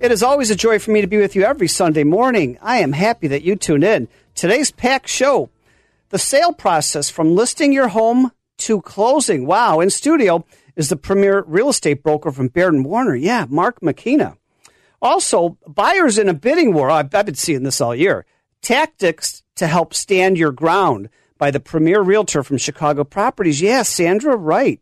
It is always a joy for me to be with you every Sunday morning. I am happy that you tune in. Today's packed show the sale process from listing your home to closing. Wow. In studio is the premier real estate broker from Baird and Warner. Yeah, Mark McKenna. Also, buyers in a bidding war. I've, I've been seeing this all year. Tactics to help stand your ground by the premier realtor from Chicago Properties. Yeah, Sandra Wright.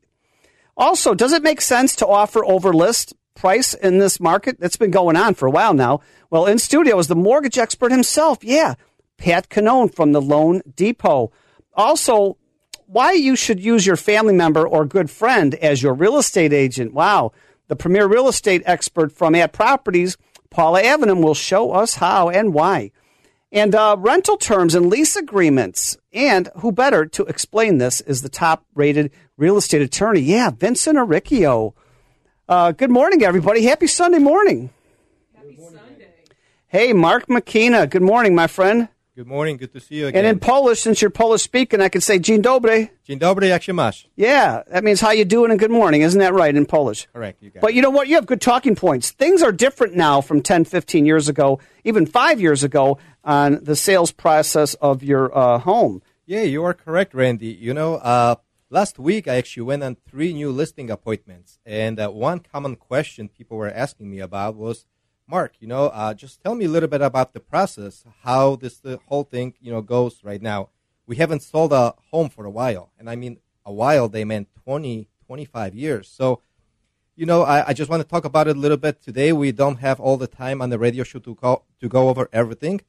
Also, does it make sense to offer over list price in this market? That's been going on for a while now. Well, in studio is the mortgage expert himself. Yeah, Pat Cannone from the Loan Depot. Also, why you should use your family member or good friend as your real estate agent. Wow. The premier real estate expert from At Properties, Paula Avenham, will show us how and why. And uh, rental terms and lease agreements. And who better to explain this is the top rated real estate attorney. Yeah, Vincent Arricchio. Uh, good morning, everybody. Happy Sunday morning. Happy Sunday. Hey, Mark McKenna. Good morning, my friend. Good morning. Good to see you again. And in Polish, since you're Polish speaking, I can say dzień dobry. Dzień dobry, jak się masz? Yeah, that means how you doing and good morning. Isn't that right in Polish? Correct. You got But it. you know what? You have good talking points. Things are different now from 10, 15 years ago, even five years ago, on the sales process of your uh, home. Yeah, you are correct, Randy. You know, uh, last week I actually went on three new listing appointments, and uh, one common question people were asking me about was, Mark, you know, uh, just tell me a little bit about the process, how this the whole thing, you know, goes right now. We haven't sold a home for a while, and I mean a while. They meant 20, 25 years. So, you know, I, I just want to talk about it a little bit today. We don't have all the time on the radio show to go to go over everything,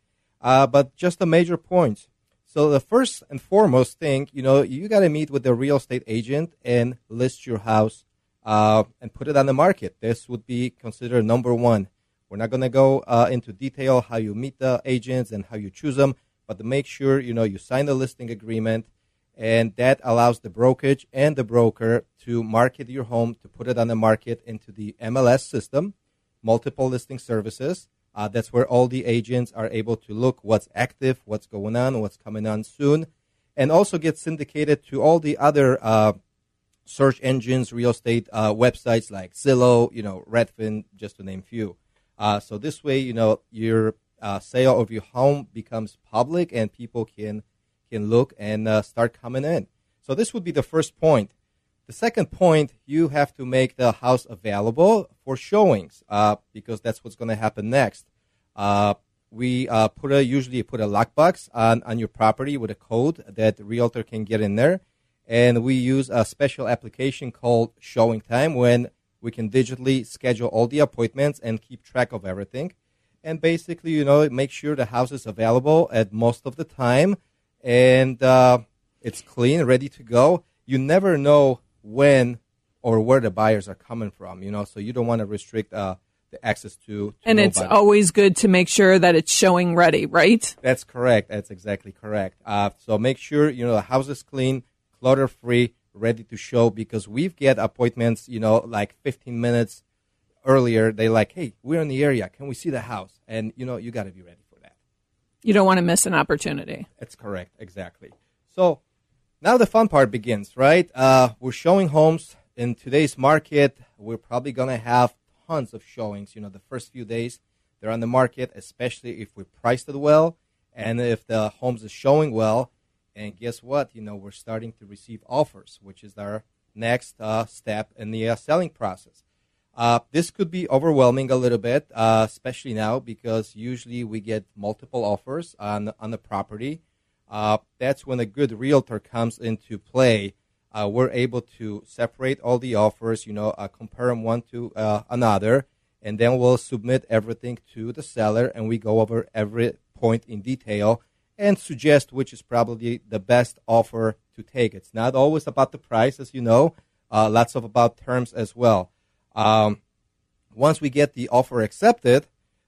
uh, but just the major points. So the first and foremost thing, you know, you got to meet with the real estate agent and list your house uh, and put it on the market. This would be considered number one. We're not going to go uh, into detail how you meet the agents and how you choose them, but to make sure you know you sign the listing agreement, and that allows the brokerage and the broker to market your home to put it on the market into the MLS system, multiple listing services. Uh, that's where all the agents are able to look what's active, what's going on, what's coming on soon, and also get syndicated to all the other uh, search engines, real estate uh, websites like Zillow, you know, Redfin, just to name few. Uh, so this way, you know, your uh, sale of your home becomes public and people can can look and uh, start coming in. So this would be the first point. The second point, you have to make the house available for showings uh, because that's what's going to happen next. Uh, we uh, put a usually put a lockbox on, on your property with a code that the realtor can get in there, and we use a special application called Showing Time when we can digitally schedule all the appointments and keep track of everything, and basically, you know, make sure the house is available at most of the time, and uh, it's clean, ready to go. You never know when or where the buyers are coming from, you know, so you don't want to restrict uh, the access to. to And it's always good to make sure that it's showing ready, right? That's correct. That's exactly correct. Uh, so make sure you know the house is clean, clutter free, ready to show. Because we've get appointments, you know, like 15 minutes earlier. They like, hey, we're in the area. Can we see the house? And you know, you got to be ready for that. You don't want to miss an opportunity. That's correct. Exactly. So now the fun part begins, right? Uh, we're showing homes in today's market. We're probably gonna have tons of showings. You know, the first few days they're on the market, especially if we priced it well and if the homes is showing well. And guess what? You know, we're starting to receive offers, which is our next uh, step in the uh, selling process. Uh, this could be overwhelming a little bit, uh, especially now because usually we get multiple offers on on the property. Uh, that's when a good realtor comes into play. Uh, we're able to separate all the offers, you know, uh, compare them one to another, and then we'll submit everything to the seller, and we go over every point in detail and suggest which is probably the best offer to take. It's not always about the price, as you know. Uh, lots of about terms as well. Um, once we get the offer accepted,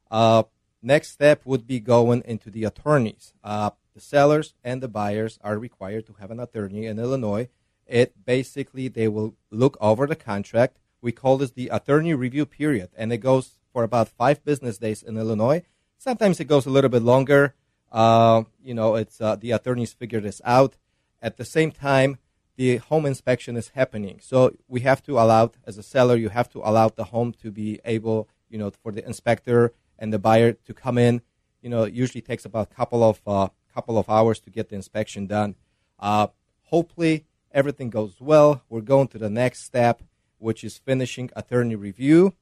uh, next step would be going into the attorneys. Uh, the sellers and the buyers are required to have an attorney in Illinois. It basically they will look over the contract. We call this the attorney review period, and it goes for about five business days in Illinois. Sometimes it goes a little bit longer. Uh, you know, it's uh, the attorneys figure this out. At the same time, the home inspection is happening. So we have to allow, as a seller, you have to allow the home to be able, you know, for the inspector and the buyer to come in. You know, it usually takes about a couple of uh, couple of hours to get the inspection done. Uh, hopefully, everything goes well. We're going to the next step, which is finishing attorney review,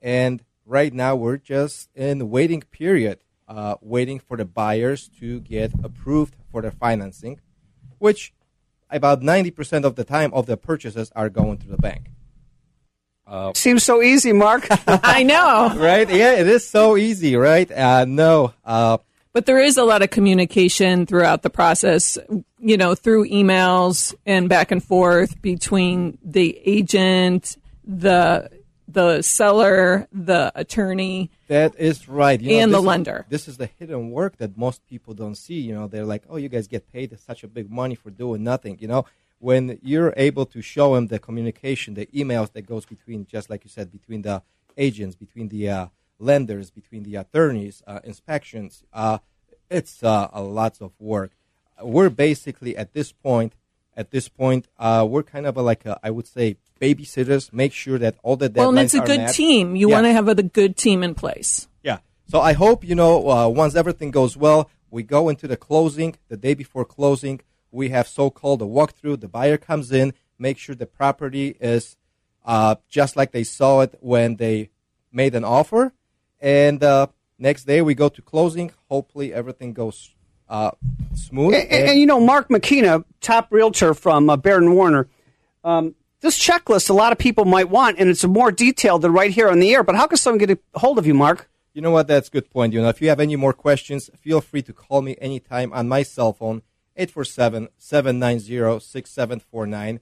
and right now we're just in waiting period, uh, waiting for the buyers to get approved for their financing, which about 90% of the time of the purchases are going to the bank. Seems so easy, Mark. I know. Right? Yeah, it is so easy, right? Uh, no. Uh, But there is a lot of communication throughout the process, you know, through emails and back and forth between the agent, the the seller, the attorney. That is right. You And the is- lender. this is the hidden work that most people don't see. You know, they're like, "Oh, you guys get paid such a big money for doing nothing." You know, when you're able to show them the communication, the emails that goes between, just like you said, between the agents, between the uh, lenders, between the attorneys, uh, inspections, uh, it's uh, a lots of work. We're basically at this point. At this point, uh, we're kind of a, like a, I would say babysitters. Make sure that all the deadlines Well, and it's a good met. team. You Yeah. want to have a, the good team in place. Yeah. So I hope you know uh, once everything goes well, we go into the closing. The day before closing, we have so-called a walkthrough. The buyer comes in, make sure the property is uh, just like they saw it when they made an offer, and uh, next day we go to closing. Hopefully everything goes uh, smooth. and, and, you know, Mark McKenna, top realtor from uh, Baron Warner. Um, this checklist, a lot of people might want, and it's more detailed than right here on the air. But how can someone get a hold of you, Mark? You know what? That's a good point. You know, if you have any more questions, feel free to call me anytime on my cell phone, 847-790-6749.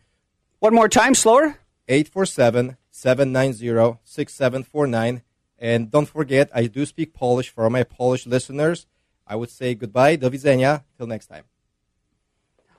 One more time, slower. 847-790-6749. And don't forget, I do speak Polish for my Polish listeners. I would say goodbye, do widzenia, till next time.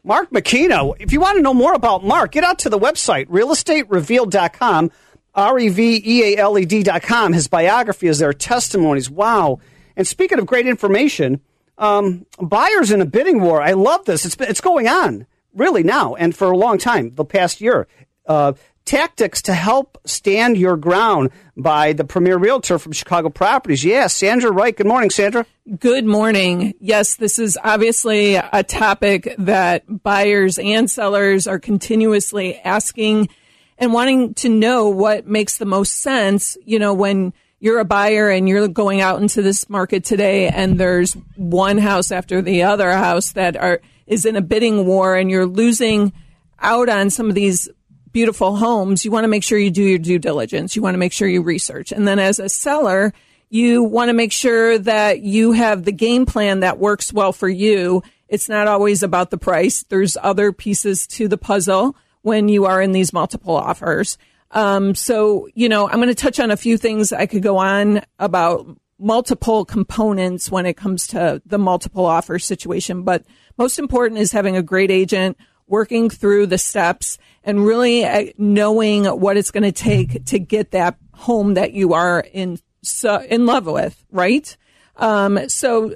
Mark McKenna. If you want to know more about Mark, get out to the website, realestaterevealed.com, R E V E A L E D.com. His biography is there, testimonies. Wow. And speaking of great information, um, buyers in a bidding war. I love this. It's, it's going on really now and for a long time, the past year. Uh, tactics to help stand your ground by the premier realtor from Chicago Properties. Yes, Sandra Wright. Good morning, Sandra. Good morning. Yes, this is obviously a topic that buyers and sellers are continuously asking and wanting to know what makes the most sense. You know, when you're a buyer and you're going out into this market today and there's one house after the other house that are is in a bidding war and you're losing out on some of these beautiful homes, you want to make sure you do your due diligence. You want to make sure you research. And then as a seller, you want to make sure that you have the game plan that works well for you. It's not always about the price. There's other pieces to the puzzle when you are in these multiple offers. Um, so, you know, I'm going to touch on a few things I could go on about multiple components when it comes to the multiple offer situation. But most important is having a great agent working through the steps and really uh, knowing what it's going to take to get that home that you are in so, in love with, right? Um, so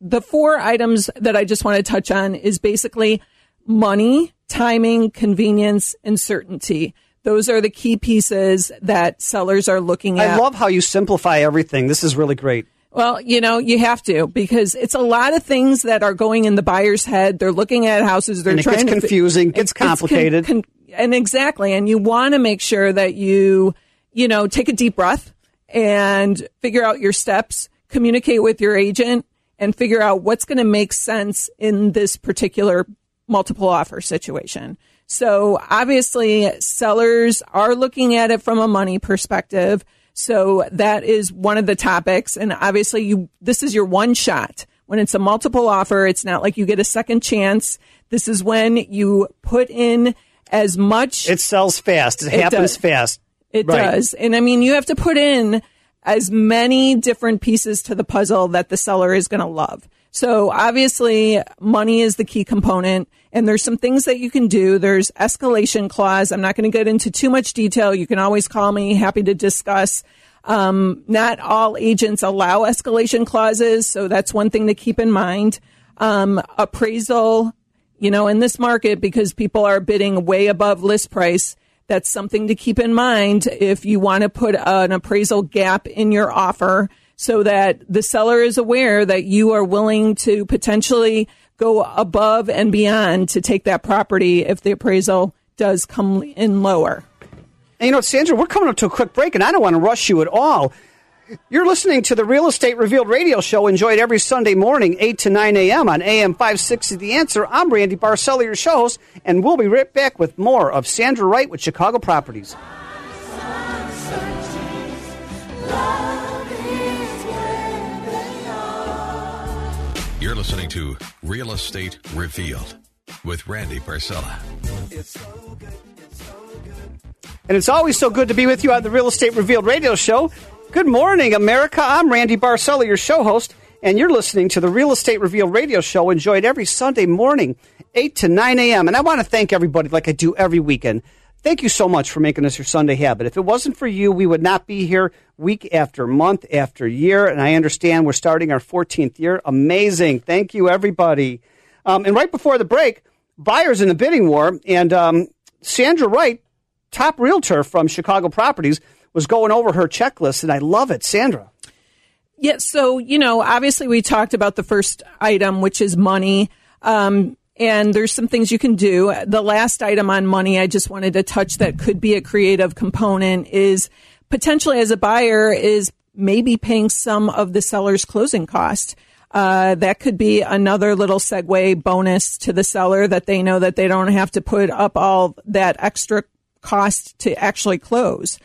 the four items that I just want to touch on is basically money, timing, convenience, and certainty. Those are the key pieces that sellers are looking at. I love how you simplify everything. This is really great. Well, you know, you have to because it's a lot of things that are going in the buyer's head. They're looking at houses. They're And it trying gets to confusing, gets It's con- complicated. con- and exactly, and you want to make sure that you, you know, take a deep breath and figure out your steps. Communicate with your agent and figure out what's going to make sense in this particular multiple offer situation. So obviously, sellers are looking at it from a money perspective. So that is one of the topics. And obviously you, this is your one shot. When it's a multiple offer, it's not like you get a second chance. This is when you put in as much. It sells fast. It, It happens does. fast. It Right. does. And I mean, you have to put in as many different pieces to the puzzle that the seller is going to love. So obviously money is the key component and there's some things that you can do. There's escalation clause. I'm not going to get into too much detail. You can always call me. Happy to discuss. Um, not all agents allow escalation clauses. So that's one thing to keep in mind. Um, appraisal, you know, in this market, because people are bidding way above list price, that's something to keep in mind if you want to put an appraisal gap in your offer so that the seller is aware that you are willing to potentially go above and beyond to take that property if the appraisal does come in lower. And you know, Sandra, we're coming up to a quick break, and I don't want to rush you at all. You're listening to the Real Estate Revealed radio show, enjoyed every Sunday morning, 8 to 9 a.m. on AM 560 The Answer. I'm Randy Barcella, your show host, and we'll be right back with more of Sandra Wright with Chicago Properties. Listening to Real Estate Revealed with Randy Barcella. And it's always so good to be with you on the Real Estate Revealed radio show. Good morning, America. I'm Randy Barcella, your show host, and you're listening to the Real Estate Revealed radio show, enjoyed every Sunday morning, 8 to 9 a.m. And I want to thank everybody, like I do every weekend. Thank you so much for making us your Sunday habit. If it wasn't for you, we would not be here week after month after year. And I understand we're starting our 14th year. Amazing. Thank you, everybody. Um, and right before the break, buyers in the bidding war, and um, Sandra Wright, top realtor from Chicago Properties, was going over her checklist, and I love it. Sandra. Yeah, so, you know, obviously we talked about the first item, which is money. Um, and there's some things you can do. The last item on money I just wanted to touch that could be a creative component is potentially as a buyer is maybe paying some of the seller's closing cost. Uh, that could be another little segue bonus to the seller that they know that they don't have to put up all that extra cost to actually close.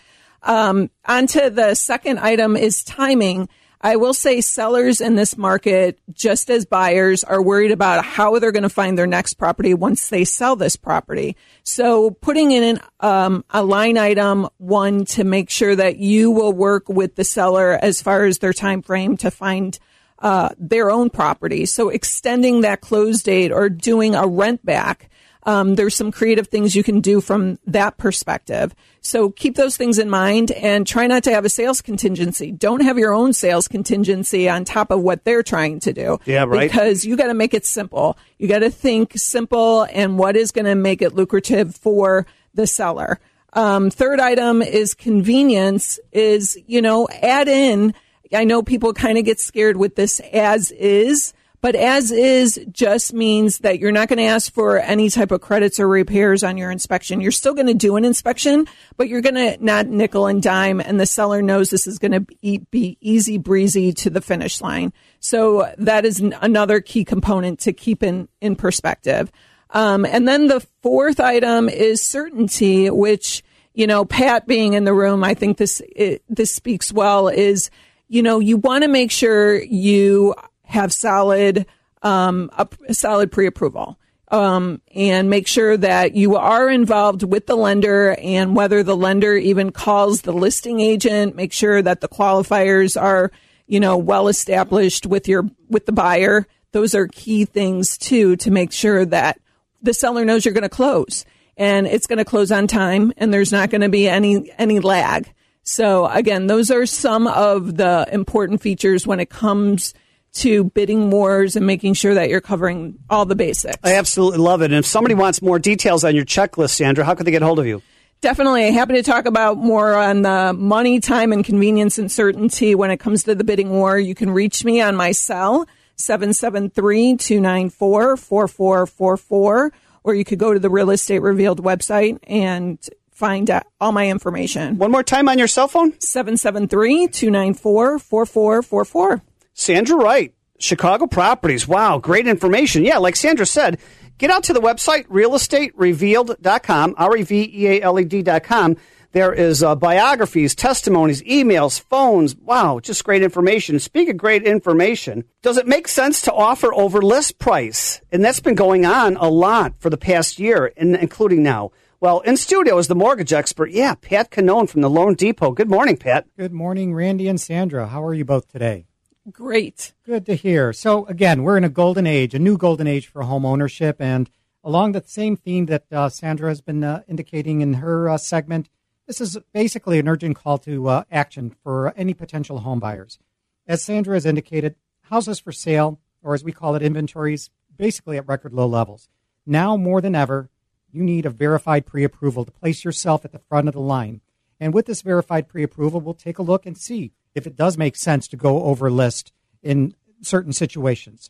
Um, onto the second item is timing. I will say sellers in this market, just as buyers, are worried about how they're going to find their next property once they sell this property. So putting in an, um, a line item, one to make sure that you will work with the seller as far as their time frame to find uh, their own property. So extending that close date or doing a rent back um, there's some creative things you can do from that perspective. So keep those things in mind and try not to have a sales contingency. Don't have your own sales contingency on top of what they're trying to do. Yeah, right. Because you got to make it simple. You got to think simple and what is going to make it lucrative for the seller. Um, third item is convenience is, you know, add in. I know people kind of get scared with this as is but as is just means that you're not going to ask for any type of credits or repairs on your inspection. You're still going to do an inspection, but you're going to not nickel and dime. And the seller knows this is going to be, be easy breezy to the finish line. So that is another key component to keep in, in perspective. Um, and then the fourth item is certainty, which, you know, Pat being in the room, I think this, it, this speaks well is, you know, you want to make sure you have solid um, a, solid pre-approval. Um, and make sure that you are involved with the lender and whether the lender even calls the listing agent, make sure that the qualifiers are, you know, well established with your, with the buyer. Those are key things too, to make sure that the seller knows you're going to close and it's going to close on time and there's not going to be any, any lag. So again, those are some of the important features when it comes to bidding wars and making sure that you're covering all the basics. I absolutely love it. And if somebody wants more details on your checklist, Sandra, how could they get hold of you? Definitely happy to talk about more on the money, time, and convenience and certainty when it comes to the bidding war. You can reach me on my cell, 773-294-4444, or you could go to the Real Estate Revealed website and find out all my information. One more time on your cell phone? 773-294-4444. Sandra Wright, Chicago Properties. Wow, great information. Yeah, like Sandra said, get out to the website, realestaterevealed.com, R-E-V-E-A-L-E-D.com. There is uh, biographies, testimonies, emails, phones. Wow, just great information. Speak of great information, does it make sense to offer over list price? And that's been going on a lot for the past year, including now. Well, in studio is the mortgage expert. Yeah, Pat Cannone from the Loan Depot. Good morning, Pat. Good morning, Randy and Sandra. How are you both today? Great. Good to hear. So, again, we're in a golden age, a new golden age for home ownership. And along the same theme that uh, Sandra has been uh, indicating in her uh, segment, this is basically an urgent call to uh, action for any potential home buyers. As Sandra has indicated, houses for sale, or as we call it, inventories, basically at record low levels. Now more than ever, you need a verified pre approval to place yourself at the front of the line. And with this verified pre approval, we'll take a look and see if it does make sense to go over list in certain situations.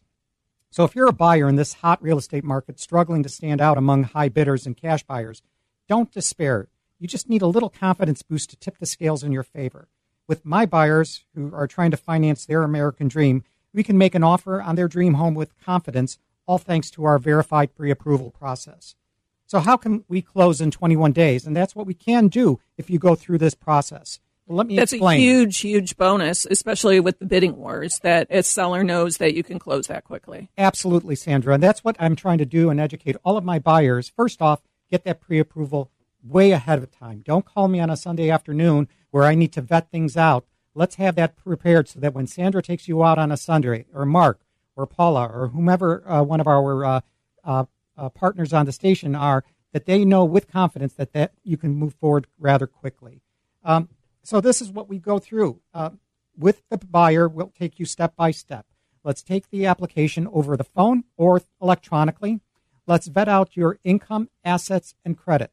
So if you're a buyer in this hot real estate market struggling to stand out among high bidders and cash buyers, don't despair. You just need a little confidence boost to tip the scales in your favor. With my buyers who are trying to finance their American dream, we can make an offer on their dream home with confidence, all thanks to our verified pre approval process. So, how can we close in 21 days? And that's what we can do if you go through this process. Well, let me That's explain. a huge, huge bonus, especially with the bidding wars, that a seller knows that you can close that quickly. Absolutely, Sandra. And that's what I'm trying to do and educate all of my buyers. First off, get that pre approval way ahead of time. Don't call me on a Sunday afternoon where I need to vet things out. Let's have that prepared so that when Sandra takes you out on a Sunday, or Mark, or Paula, or whomever uh, one of our uh, uh, uh, partners on the station are, that they know with confidence that, that you can move forward rather quickly. Um, so this is what we go through. Uh, with the buyer, we'll take you step by step. Let's take the application over the phone or electronically. Let's vet out your income, assets, and credit.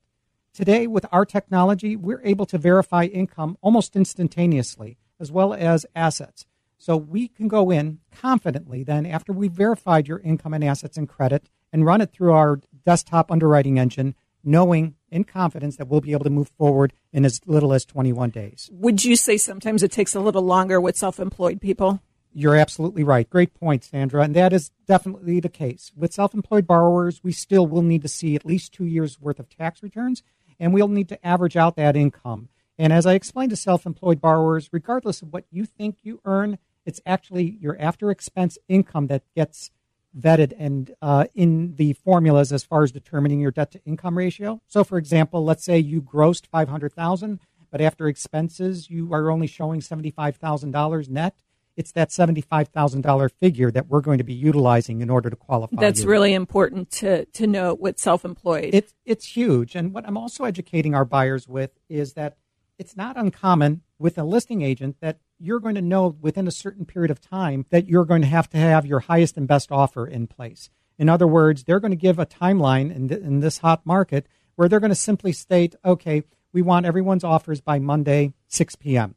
Today, with our technology, we're able to verify income almost instantaneously, as well as assets. So we can go in confidently then after we've verified your income and assets and credit and run it through our desktop underwriting engine, knowing in confidence that we'll be able to move forward in as little as 21 days. Would you say sometimes it takes a little longer with self employed people? You're absolutely right. Great point, Sandra. And that is definitely the case. With self employed borrowers, we still will need to see at least two years' worth of tax returns, and we'll need to average out that income. And as I explained to self employed borrowers, regardless of what you think you earn, it's actually your after expense income that gets vetted and uh, in the formulas as far as determining your debt to income ratio. So, for example, let's say you grossed five hundred thousand, but after expenses you are only showing seventy five thousand dollars net. It's that seventy five thousand dollar figure that we're going to be utilizing in order to qualify. That's you. really important to to know with self employed. It's it's huge, and what I'm also educating our buyers with is that it's not uncommon with a listing agent that you're going to know within a certain period of time that you're going to have to have your highest and best offer in place. In other words, they're going to give a timeline in, th- in this hot market where they're going to simply state, okay, we want everyone's offers by Monday, 6 p.m.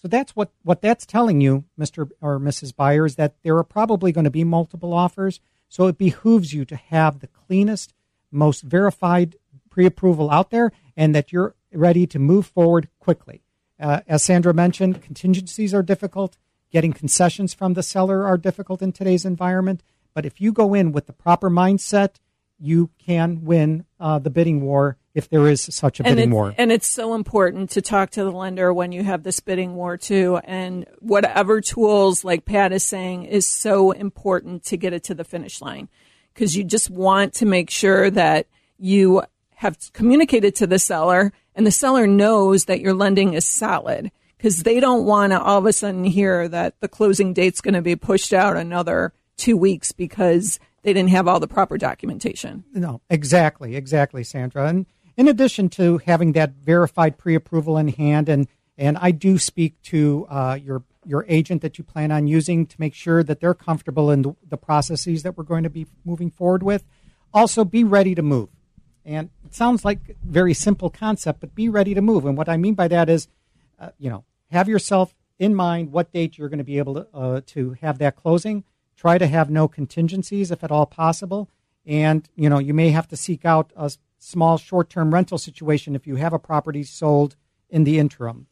So that's what, what that's telling you, Mr. or Mrs. Buyer, is that there are probably going to be multiple offers. So it behooves you to have the cleanest, most verified pre approval out there and that you're ready to move forward quickly. Uh, as Sandra mentioned, contingencies are difficult. Getting concessions from the seller are difficult in today's environment. But if you go in with the proper mindset, you can win uh, the bidding war if there is such a bidding war. And it's so important to talk to the lender when you have this bidding war too. And whatever tools, like Pat is saying, is so important to get it to the finish line because you just want to make sure that you have communicated to the seller and the seller knows that your lending is solid because they don't want to all of a sudden hear that the closing date's going to be pushed out another two weeks because they didn't have all the proper documentation. No, exactly, exactly, Sandra. And in addition to having that verified pre-approval in hand, and and I do speak to uh, your your agent that you plan on using to make sure that they're comfortable in the, the processes that we're going to be moving forward with. Also, be ready to move. And it sounds like a very simple concept, but be ready to move. And what I mean by that is, uh, you know, have yourself in mind what date you're going to be able to uh, to have that closing. Try to have no contingencies if at all possible. And you know, you may have to seek out a small short-term rental situation if you have a property sold in the interim.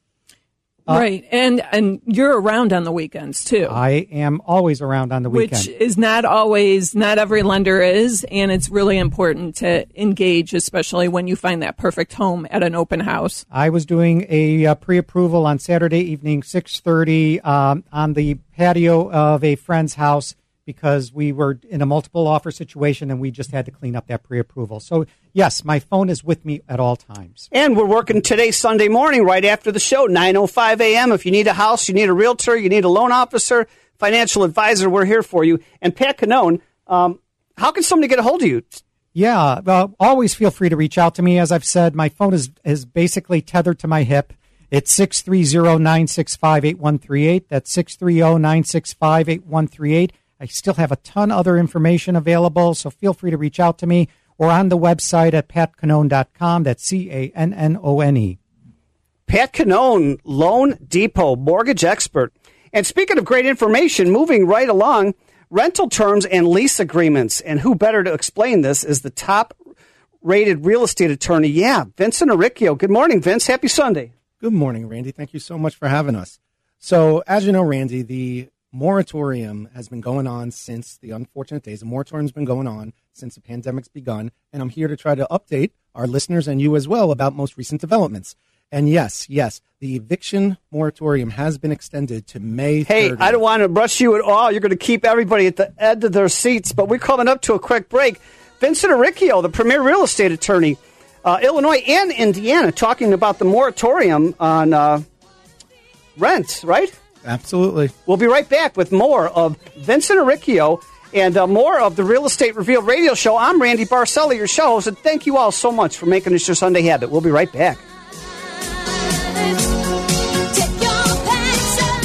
Uh, right, and and you're around on the weekends too. I am always around on the weekend, which is not always. Not every lender is, and it's really important to engage, especially when you find that perfect home at an open house. I was doing a uh, pre-approval on Saturday evening, six thirty, um, on the patio of a friend's house because we were in a multiple offer situation and we just had to clean up that pre approval. So, yes, my phone is with me at all times. And we're working today, Sunday morning, right after the show, 9.05 a.m. If you need a house, you need a realtor, you need a loan officer, financial advisor, we're here for you. And Pat Cannone, um, how can somebody get a hold of you? Yeah, well, always feel free to reach out to me. As I've said, my phone is, is basically tethered to my hip. It's 630 965 8138. That's 630 965 8138. I still have a ton other information available, so feel free to reach out to me or on the website at patcannone.com. That's C A N N O N E. Pat Cannone, Loan Depot, mortgage expert. And speaking of great information, moving right along, rental terms and lease agreements. And who better to explain this is the top rated real estate attorney? Yeah, Vincent Arricchio. Good morning, Vince. Happy Sunday. Good morning, Randy. Thank you so much for having us. So, as you know, Randy, the moratorium has been going on since the unfortunate days. The moratorium's been going on since the pandemic's begun, and I'm here to try to update our listeners and you as well about most recent developments. And yes, yes, the eviction moratorium has been extended to May. Hey, 30th. I don't want to rush you at all. You're going to keep everybody at the edge of their seats, but we're coming up to a quick break. Vincent Arricchio, the premier real estate attorney, uh, Illinois and Indiana, talking about the moratorium on uh, rents, right? Absolutely. We'll be right back with more of Vincent Arricchio and uh, more of the Real Estate Revealed radio show. I'm Randy Barcella, your show host, and thank you all so much for making this your Sunday habit. We'll be right back. Take your passion,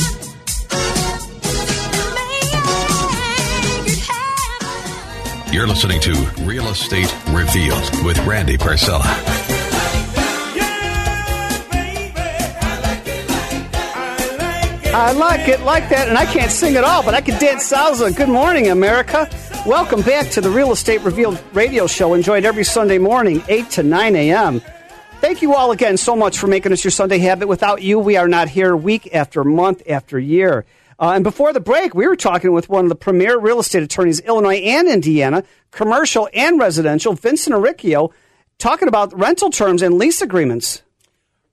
make it happen. You're listening to Real Estate Revealed with Randy Barcella. I like it like that, and I can't sing at all, but I can dance salsa. Good morning, America. Welcome back to the Real Estate Revealed radio show, enjoyed every Sunday morning, 8 to 9 a.m. Thank you all again so much for making us your Sunday habit. Without you, we are not here week after month after year. Uh, and before the break, we were talking with one of the premier real estate attorneys, Illinois and Indiana, commercial and residential, Vincent Arricchio, talking about rental terms and lease agreements.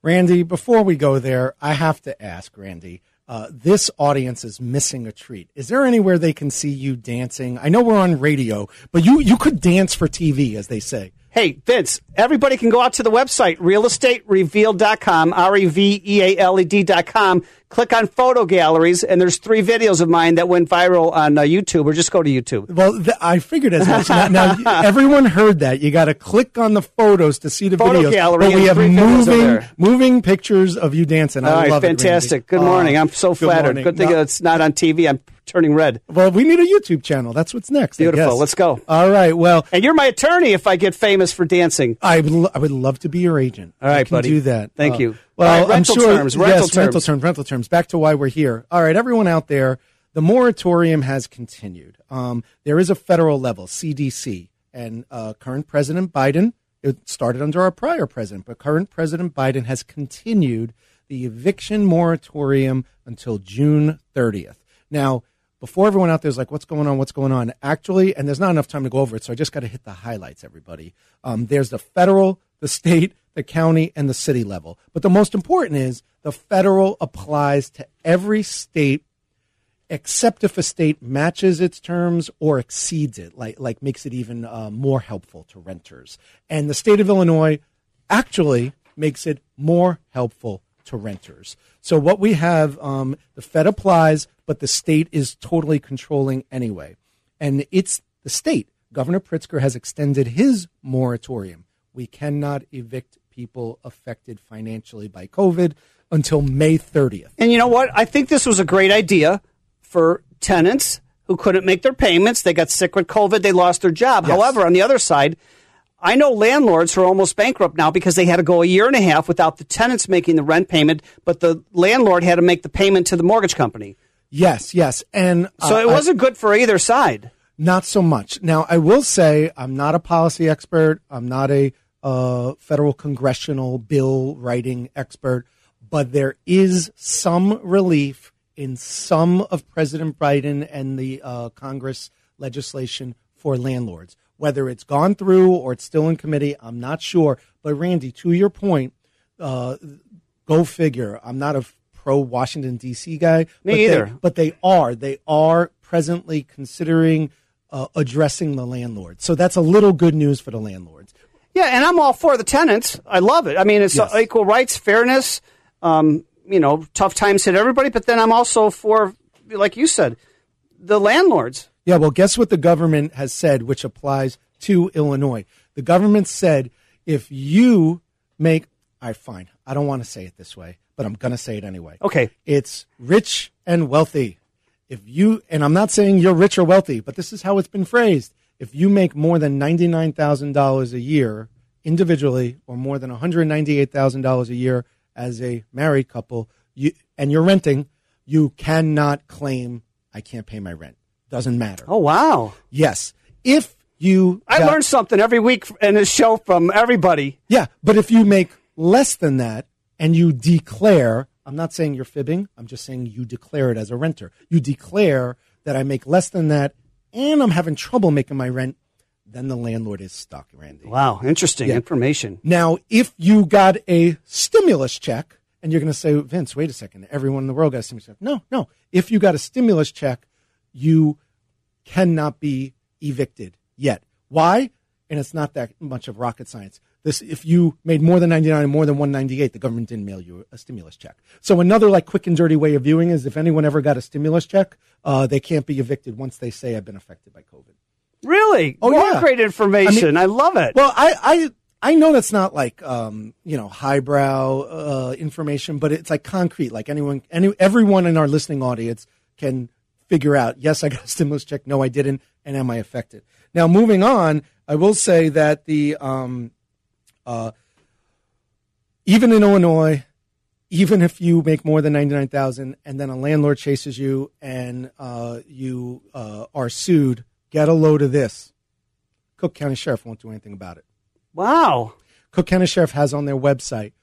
Randy, before we go there, I have to ask, Randy. Uh, this audience is missing a treat. Is there anywhere they can see you dancing? I know we're on radio, but you, you could dance for TV, as they say. Hey, Vince, everybody can go out to the website, realestaterevealed.com, R E V E A L E D.com. Click on photo galleries, and there's three videos of mine that went viral on uh, YouTube, or just go to YouTube. Well, th- I figured as much. now, now, everyone heard that. You got to click on the photos to see the Photo videos. gallery but we have three videos are moving, moving pictures of you dancing. I All right, love it, fantastic. Good Uh, morning. I'm so good flattered. morning. Good thing No, it's not on TV. I'm turning red. well, we need a YouTube channel. That's what's next. I Beautiful. Let's go. All right. Well, And you're my attorney if I get famous for dancing. I would, lo- I would love to be your agent. All right, I can buddy. do that. Uh, Thank you. Well, right, rental I'm sure. terms, rental yes, rental terms. terms. Rental terms. Back to why we're here. All right, everyone out there, the moratorium has continued. Um, there is a federal level, CDC, and uh, current President Biden. It started under our prior president, but current President Biden has continued the eviction moratorium until June 30th. Now, before everyone out there is like, what's going on? What's going on? Actually, and there's not enough time to go over it, so I just got to hit the highlights, everybody. Um, there's the federal, the state, the county, and the city level. But the most important is the federal applies to every state except if a state matches its terms or exceeds it, like like makes it even uh, more helpful to renters. And the state of Illinois actually makes it more helpful to renters. So what we have, um, the Fed applies, but the state is totally controlling anyway, and it's the state. Governor Pritzker has extended his moratorium. We cannot evict people affected financially by COVID until May 30th. And you know what? I think this was a great idea for tenants who couldn't make their payments. They got sick with COVID. They lost their job. Yes. However, on the other side, I know landlords who are almost bankrupt now because they had to go a year and a half without the tenants making the rent payment, but the landlord had to make the payment to the mortgage company. Yes, yes, and So uh, it wasn't good for either side. Not so much. Now, I will say I'm not a policy expert. I'm not a uh, federal congressional bill writing expert, but there is some relief in some of President Biden and the uh, Congress legislation for landlords. Whether it's gone through or it's still in committee, I'm not sure. But Randy, to your point, uh, go figure. I'm not a pro Washington D.C. guy. Me but either. They, but they are. They are presently considering uh, addressing the landlord. So that's a little good news for the landlords. Yeah, and I'm all for the tenants. I love it. I mean, it's Yes. equal rights, fairness. Um, you know, tough times hit everybody, but then I'm also for, like you said, the landlords. Yeah, well, guess what the government has said, which applies to Illinois. The government said if you make, all right, fine, I don't want to say it this way, but I'm going to say it anyway. Okay. It's rich and wealthy. If you, and I'm not saying you're rich or wealthy, but this is how it's been phrased. If you make more than $99,000 a year individually or more than $198,000 a year as a married couple, you, and you're renting, you cannot claim, I can't pay my rent. Doesn't matter. Oh, wow. Yes. If you. I got- learned something every week in this show from everybody. Yeah, but if you make less than that and you declare, I'm not saying you're fibbing, I'm just saying you declare it as a renter. You declare that I make less than that and I'm having trouble making my rent, then the landlord is stuck, Randy. Wow, interesting Yeah. information. Now, if you got a stimulus check, and you're going to say, Vince, wait a second, everyone in the world got a stimulus check. No, no. If you got a stimulus check, you cannot be evicted yet. Why? And it's not that much of rocket science. This, if you made more than 99 and more than 198, the government didn't mail you a stimulus check. So another like quick and dirty way of viewing is if anyone ever got a stimulus check, uh, they can't be evicted once they say I've been affected by COVID. Really? Oh, More yeah. great information. I, love it. Well, I, I I know that's not like um, you know highbrow uh, information, but it's like concrete. Like anyone, any everyone in our listening audience can figure out. Yes, I got a stimulus check. No, I didn't. And am I affected? Now, moving on, I will say that the um, uh, even in Illinois, even if you make more than ninety nine thousand, and then a landlord chases you and uh, you uh, are sued, get a load of this. Cook County Sheriff won't do anything about it. wow. Cook County Sheriff has on their website,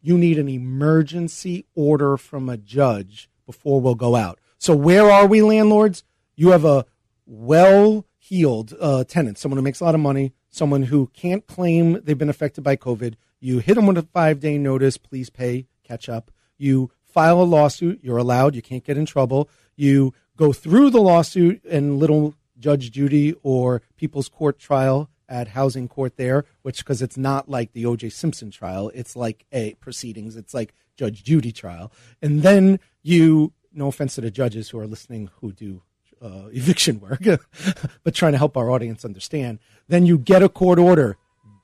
you need an emergency order from a judge before we'll go out. So where are we, landlords? You have a well-heeled uh, tenant, someone who makes a lot of money, someone who can't claim they've been affected by COVID. You hit them with a five-day notice, please pay, catch up. You file a lawsuit, you're allowed, you can't get in trouble. You go through the lawsuit in little Judge Judy or People's Court trial at housing court there, which because it's not like the O.J. Simpson trial, it's like a proceedings, it's like Judge Judy trial, and then you, no offense to the judges who are listening who do uh, eviction work, but trying to help our audience understand, then you get a court order,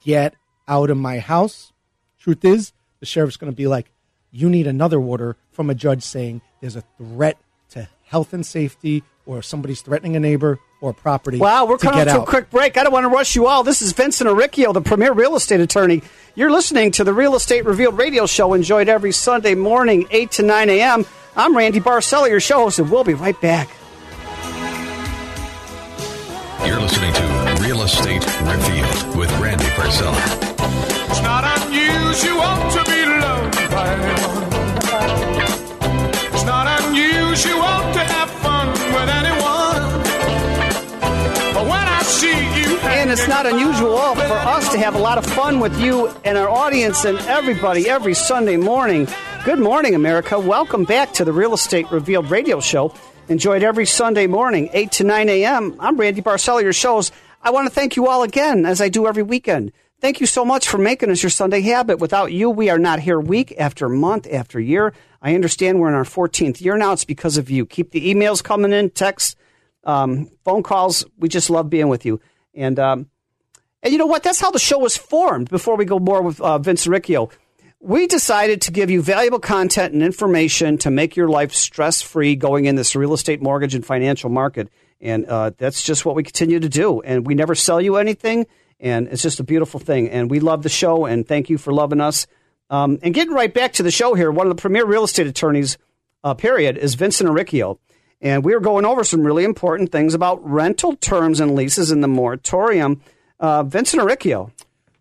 get out of my house. Truth is, the sheriff's going to be like, you need another order from a judge saying there's a threat to health and safety, or somebody's threatening a neighbor or property. Wow, we're to coming get to a quick break. I don't want to rush you all. This is Vincent Aricchio, the premier real estate attorney. You're listening to the Real Estate Revealed radio show, enjoyed every Sunday morning, 8 to 9 a.m. I'm Randy Barcella, your show host, and we'll be right back. You're listening to Real Estate Revealed with Randy Barcella. It's not unusual to be loved by anyone. It's not unusual to have fun with anyone. But when I see you, And it's not unusual for us to have a lot of fun with you and our audience and everybody every Sunday morning. Good morning, America. Welcome back to the Real Estate Revealed radio show. Enjoyed every Sunday morning, 8 to 9 a.m. I'm Randy Barcella, your shows. I want to thank you all again, as I do every weekend. Thank you so much for making us your Sunday habit. Without you, we are not here week after month after year. I understand we're in our 14th year now. It's because of you. Keep the emails coming in, texts, um, phone calls. We just love being with you. And um, and you know what? That's how the show was formed. Before we go more with uh, Vince Riccio, we decided to give you valuable content and information to make your life stress free going in this real estate, mortgage, and financial market. And uh, that's just what we continue to do. And we never sell you anything. And it's just a beautiful thing. And we love the show. And thank you for loving us. Um, and getting right back to the show here, one of the premier real estate attorneys, uh, period, is Vincent Aricchio. And we are going over some really important things about rental terms and leases in the moratorium. Uh, Vincent Aricchio.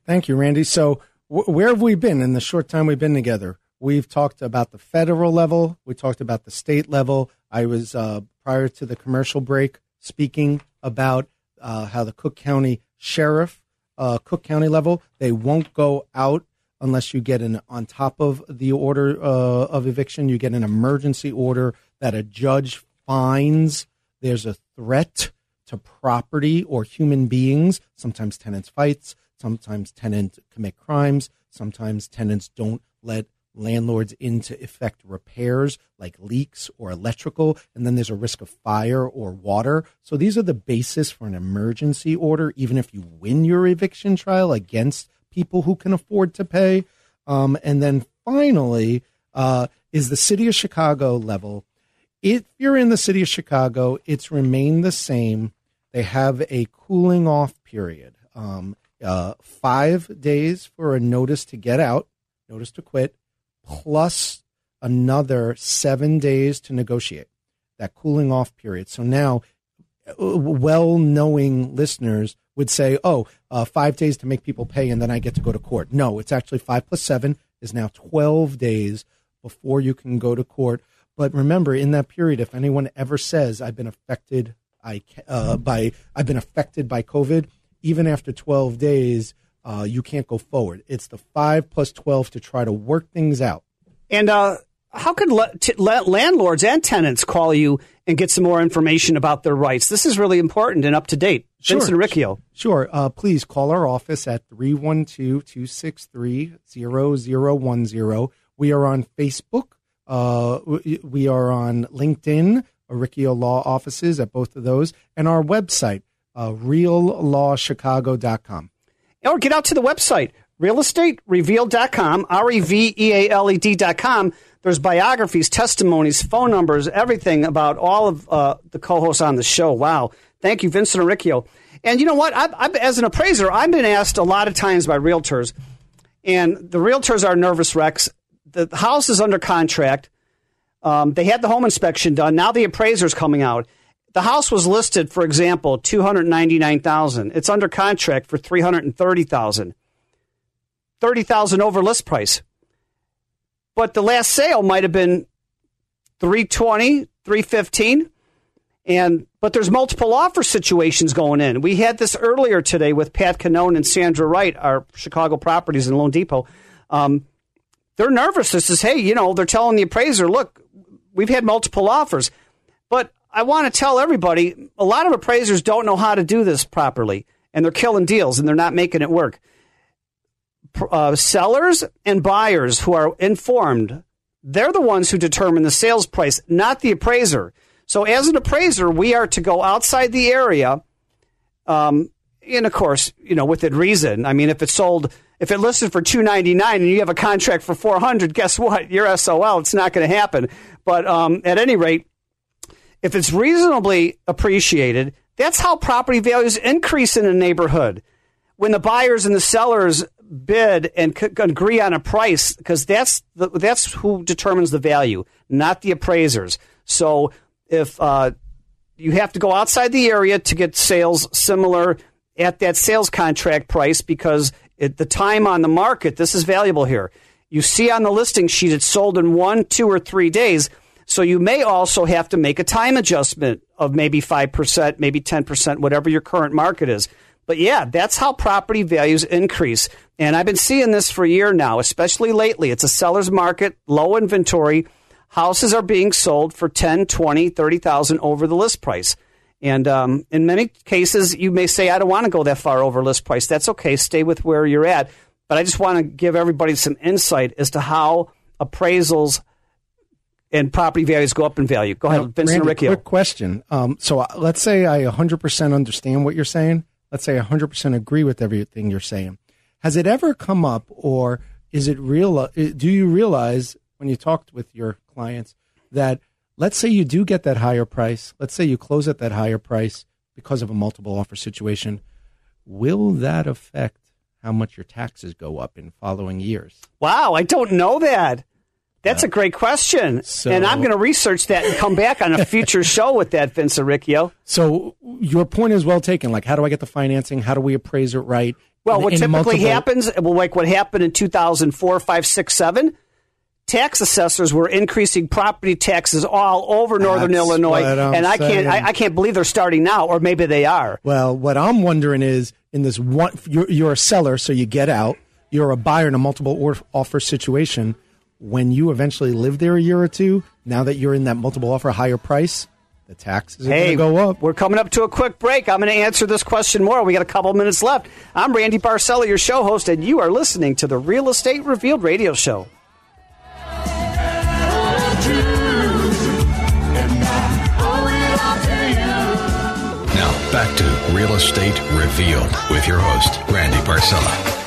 Thank you, Randy. So, wh- where have we been in the short time we've been together? We've talked about the federal level. We talked about the state level. I was uh, prior to the commercial break speaking about uh, how the Cook County Sheriff, uh, Cook County level, they won't go out unless you get an on top of the order uh, of eviction. You get an emergency order that a judge finds there's a threat to property or human beings. Sometimes tenants fights, sometimes tenants commit crimes, sometimes tenants don't let landlords in to effect repairs like leaks or electrical, and then there's a risk of fire or water. So these are the basis for an emergency order, even if you win your eviction trial against people who can afford to pay. Um, and then finally, uh, is the city of Chicago level. If you're in the city of Chicago, it's remained the same. They have a cooling off period. Um, uh, five days for a notice to get out, notice to quit, plus another seven days to negotiate that cooling off period. So now, well knowing listeners would say, oh, uh, five days to make people pay and then I get to go to court. No, it's actually five plus seven is now 12 days before you can go to court. But remember, in that period, if anyone ever says, I've been affected I, uh, by, I've been affected by COVID, even after 12 days, uh, you can't go forward. It's the five plus 12 to try to work things out. And uh, how could la- t- la- landlords and tenants call you and get some more information about their rights? This is really important and up to date. Vincent Riccio. Sure. Uh, please call our office at 312 263 0010. We are on Facebook. Uh, we- are on LinkedIn, Riccio Law offices at both of those, and our website, uh, reallawchicago.com. Or get out to the website, realestaterevealed.com, R E V E A L E D.com. There's biographies, testimonies, phone numbers, everything about all of uh, the co hosts on the show. Wow. Thank you, Vincent Riccio. And you know what? I've, I've, as an appraiser, I've been asked a lot of times by realtors, and the realtors are nervous wrecks. The house is under contract. Um, they had the home inspection done. Now the appraiser's coming out. The house was listed, for example, two hundred ninety nine thousand. It's under contract for three hundred and thirty thousand. Thirty thousand over list price. But the last sale might have been 320, 315. And but there's multiple offer situations going in. We had this earlier today with Pat Cannone and Sandra Wright, our Chicago properties in Lone Depot. Um, they're nervous. This is, hey, you know, they're telling the appraiser, look, we've had multiple offers. But I want to tell everybody a lot of appraisers don't know how to do this properly, and they're killing deals and they're not making it work. Uh, sellers and buyers who are informed, they're the ones who determine the sales price, not the appraiser. So, as an appraiser, we are to go outside the area um, and of course, you know, within reason. I mean, if it's sold, if it listed for two ninety nine and you have a contract for four hundred, guess what? You're SOL. It's not going to happen. But um, at any rate, if it's reasonably appreciated, that's how property values increase in a neighborhood. When the buyers and the sellers bid and c- agree on a price, because that's the, that's who determines the value, not the appraisers. So if uh, you have to go outside the area to get sales similar at that sales contract price because at the time on the market, this is valuable here. You see on the listing sheet it's sold in one, two, or three days. So you may also have to make a time adjustment of maybe 5%, maybe 10%, whatever your current market is. But yeah, that's how property values increase. And I've been seeing this for a year now, especially lately. It's a seller's market, low inventory. Houses are being sold for 10, 20, 30,000 over the list price. And um, in many cases, you may say, I don't want to go that far over list price. That's okay. Stay with where you're at. But I just want to give everybody some insight as to how appraisals and property values go up in value. Go ahead, Now, Vincent Randy, Riccio. Quick question. Um, so uh, let's say I 100% understand what you're saying. Let's say I 100% agree with everything you're saying. Has it ever come up, or is it real? uh, Do you realize when you talked with your clients that let's say you do get that higher price, let's say you close at that higher price because of a multiple offer situation, will that affect how much your taxes go up in following years? Wow, I don't know that. That's a great question. So- and I'm going to research that and come back on a future show with that, Vince Riccio. So your point is well taken. Like, how do I get the financing? How do we appraise it right? Well, In- what in typically multiple- happens, well, like what happened in 2004, 5, 6, 7, tax assessors were increasing property taxes all over Northern That's Illinois. And I can't. I, I can't believe they're starting now, or maybe they are. Well, what I'm wondering is in this one, you're, you're a seller, so you get out. You're a buyer in a multiple offer situation. When you eventually live there a year or two, now that you're in that multiple offer higher price, the taxes are Hey, going to go up. we're coming up to a quick break. I'm going to answer this question more. We got a couple minutes left. I'm Randy Barcella, your show host, and you are listening to the Real Estate Revealed radio show. Now, back to Real Estate Revealed with your host, Randy Barcella.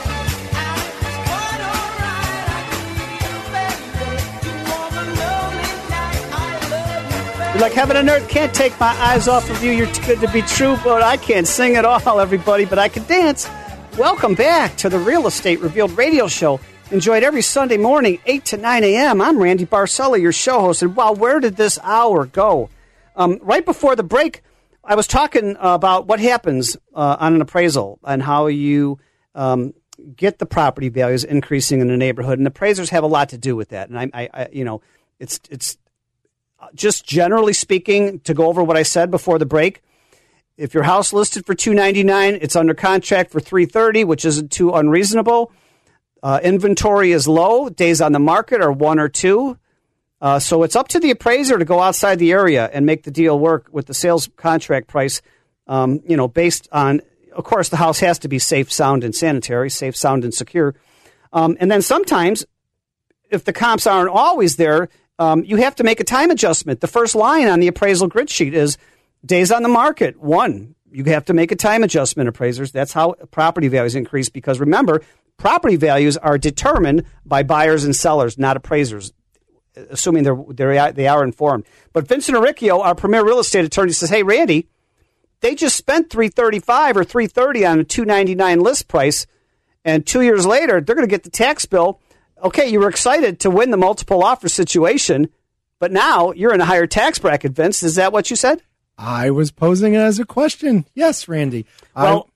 Like heaven and earth can't take my eyes off of you. You're too good to be true, but I can't sing at all, everybody, but I can dance. Welcome back to the Real Estate Revealed radio show. Enjoyed every Sunday morning, 8 to 9 a.m. I'm Randy Barcella, your show host. And wow, where did this hour go? Um, right before the break, I was talking about what happens uh, on an appraisal and how you um, get the property values increasing in the neighborhood, and appraisers have a lot to do with that. And I, I, I you know, it's it's just generally speaking, to go over what I said before the break, if your house listed for two ninety nine, it's under contract for three thirty, which isn't too unreasonable. Uh, inventory is low. Days on the market are one or two. Uh, so it's up to the appraiser to go outside the area and make the deal work with the sales contract price. Um, you know, based on, of course, the house has to be safe, sound, and sanitary, safe, sound, and secure. Um, and then sometimes, if the comps aren't always there, um, you have to make a time adjustment. The first line on the appraisal grid sheet is days on the market, one. You have to make a time adjustment, appraisers. That's how property values increase because remember, property values are determined by buyers and sellers, not appraisers, assuming they're, they're, they are informed. But Vincent Riccio, our premier real estate attorney, says, Hey, Randy, they just spent 335 or 330 on a 299 list price and two years later they're going to get the tax bill okay you were excited to win the multiple offer situation but now you're in a higher tax bracket vince is that what you said I was posing it as a question. Yes, Randy. well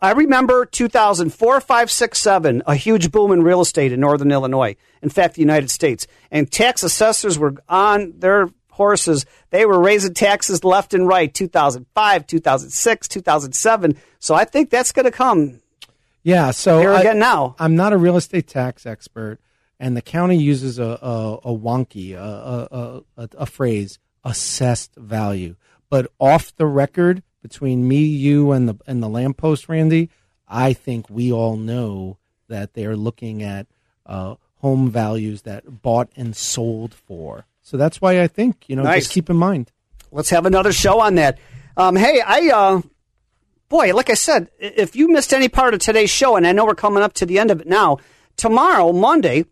I remember 2004, 5, 6, 7, a huge boom in real estate in northern Illinois. In fact, the United States. And tax assessors were on their horses. They were raising taxes left and right 2005, 2006, 2007. So I think that's going to come. Yeah, so Here I- again now. I'm not a real estate tax expert, and the county uses a a, a wonky a, a, a, a phrase assessed value. But off the record, between me, you, and the and the lamppost, Randy, I think we all know that they are looking at uh, home values that bought and sold for. So that's why I think you know Nice. just keep in mind. Let's have another show on that. Um, hey, I, uh, boy, like I said, if you missed any part of today's show, and I know we're coming up to the end of it now, tomorrow, Monday,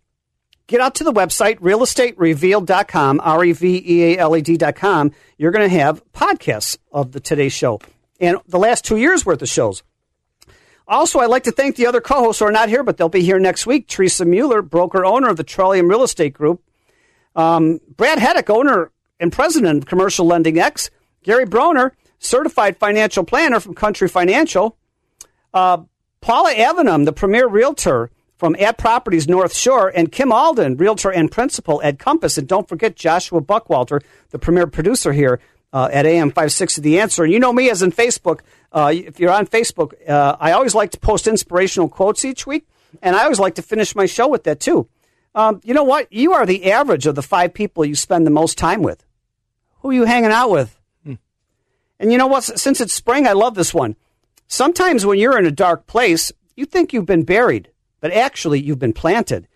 get out to the website, realestaterevealed.com, R E V E A L E D.com. You're going to have podcasts of the today's show and the last two years worth of shows. Also, I'd like to thank the other co hosts who are not here, but they'll be here next week. Teresa Mueller, broker owner of the Trillium Real Estate Group. Um, Brad Heddick, owner and president of Commercial Lending X. Gary Broner, certified financial planner from Country Financial. Uh, Paula Avenham, the premier realtor from At Properties North Shore, and Kim Alden, realtor and principal at Compass. And don't forget Joshua Buckwalter, the premier producer here uh, at AM 560 The Answer. And you know me as in Facebook. Uh, if you're on Facebook, uh, I always like to post inspirational quotes each week, and I always like to finish my show with that too. Um, you know what? You are the average of the five people you spend the most time with. Who are you hanging out with? And you know what? Since it's spring, I love this one. Sometimes when you're in a dark place, you think you've been buried, but actually you've been planted.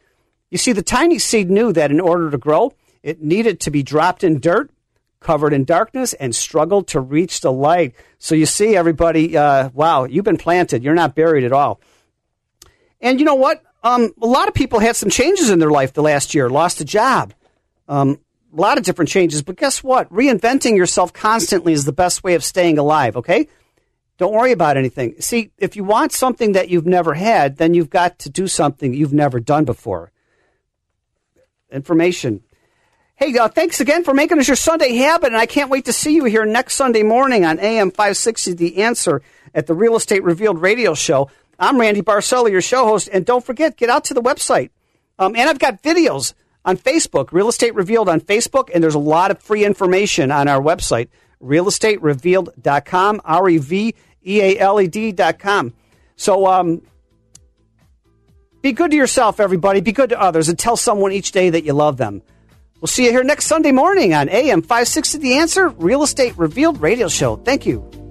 You see, the tiny seed knew that in order to grow, it needed to be dropped in dirt, covered in darkness, and struggled to reach the light. So you see, everybody, uh, wow, you've been planted. You're not buried at all. And you know what? Um, a lot of people had some changes in their life the last year, lost a job, um, a lot of different changes. But guess what? Reinventing yourself constantly is the best way of staying alive, okay? Don't worry about anything. See, if you want something that you've never had, then you've got to do something you've never done before. Information. Hey, uh, thanks again for making us your Sunday habit, and I can't wait to see you here next Sunday morning on AM 560 The Answer at the Real Estate Revealed radio show. I'm Randy Barcella, your show host, and don't forget, get out to the website. Um, and I've got videos on Facebook, Real Estate Revealed on Facebook, and there's a lot of free information on our website, realestaterevealed.com, R E V E A L E D.com. So, um, be good to yourself, everybody. Be good to others, and tell someone each day that you love them. We'll see you here next Sunday morning on AM 560 The Answer Real Estate Revealed Radio Show. Thank you.